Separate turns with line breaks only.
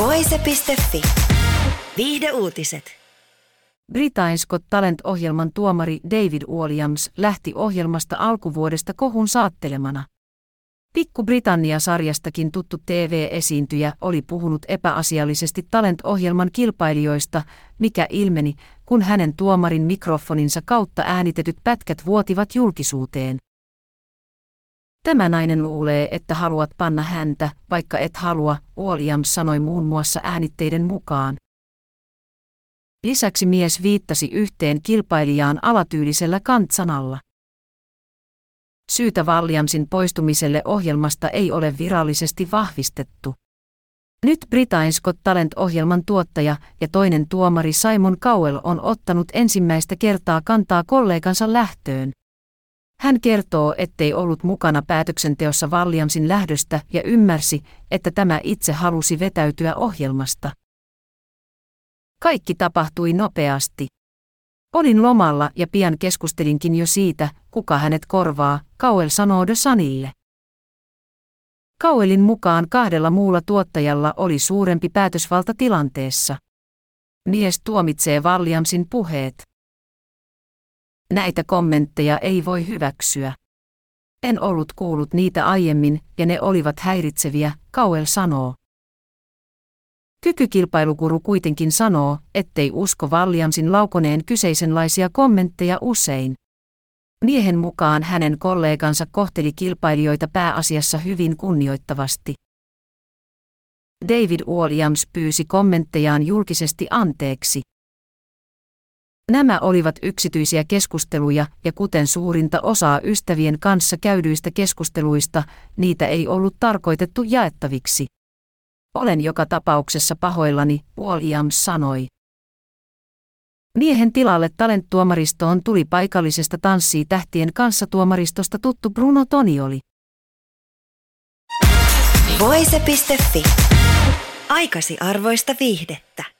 Voise.fi. Viihde uutiset.
Britain's Got Talent-ohjelman tuomari David Williams lähti ohjelmasta alkuvuodesta kohun saattelemana. Pikku Britannia-sarjastakin tuttu TV-esiintyjä oli puhunut epäasiallisesti Talent-ohjelman kilpailijoista, mikä ilmeni, kun hänen tuomarin mikrofoninsa kautta äänitetyt pätkät vuotivat julkisuuteen. Tämä nainen luulee, että haluat panna häntä, vaikka et halua, Williams sanoi muun muassa äänitteiden mukaan. Lisäksi mies viittasi yhteen kilpailijaan alatyylisellä kantsanalla. Syytä Williamsin poistumiselle ohjelmasta ei ole virallisesti vahvistettu. Nyt Britain's Got Talent-ohjelman tuottaja ja toinen tuomari Simon Cowell on ottanut ensimmäistä kertaa kantaa kollegansa lähtöön. Hän kertoo, ettei ollut mukana päätöksenteossa Williamsin lähdöstä ja ymmärsi, että tämä itse halusi vetäytyä ohjelmasta. Kaikki tapahtui nopeasti. Olin lomalla ja pian keskustelinkin jo siitä, kuka hänet korvaa, Cowell sanoo The Sunille. Cowellin mukaan kahdella muulla tuottajalla oli suurempi päätösvalta tilanteessa. Mies tuomitsee Williamsin puheet. Näitä kommentteja ei voi hyväksyä. En ollut kuullut niitä aiemmin, ja ne olivat häiritseviä, Cowell sanoo. Kykykilpailukuru kuitenkin sanoo, ettei usko Williamsin laukoneen kyseisenlaisia kommentteja usein. Miehen mukaan hänen kollegansa kohteli kilpailijoita pääasiassa hyvin kunnioittavasti. David Williams pyysi kommenttejaan julkisesti anteeksi. Nämä olivat yksityisiä keskusteluja ja kuten suurinta osaa ystävien kanssa käydyistä keskusteluista, niitä ei ollut tarkoitettu jaettaviksi. Olen joka tapauksessa pahoillani, Williams sanoi. Miehen tilalle talenttuomaristoon tuli paikallisesta tanssii tähtien kanssa tuomaristosta tuttu Bruno Tonioli.
Voise.fi. Aikasi arvoista viihdettä.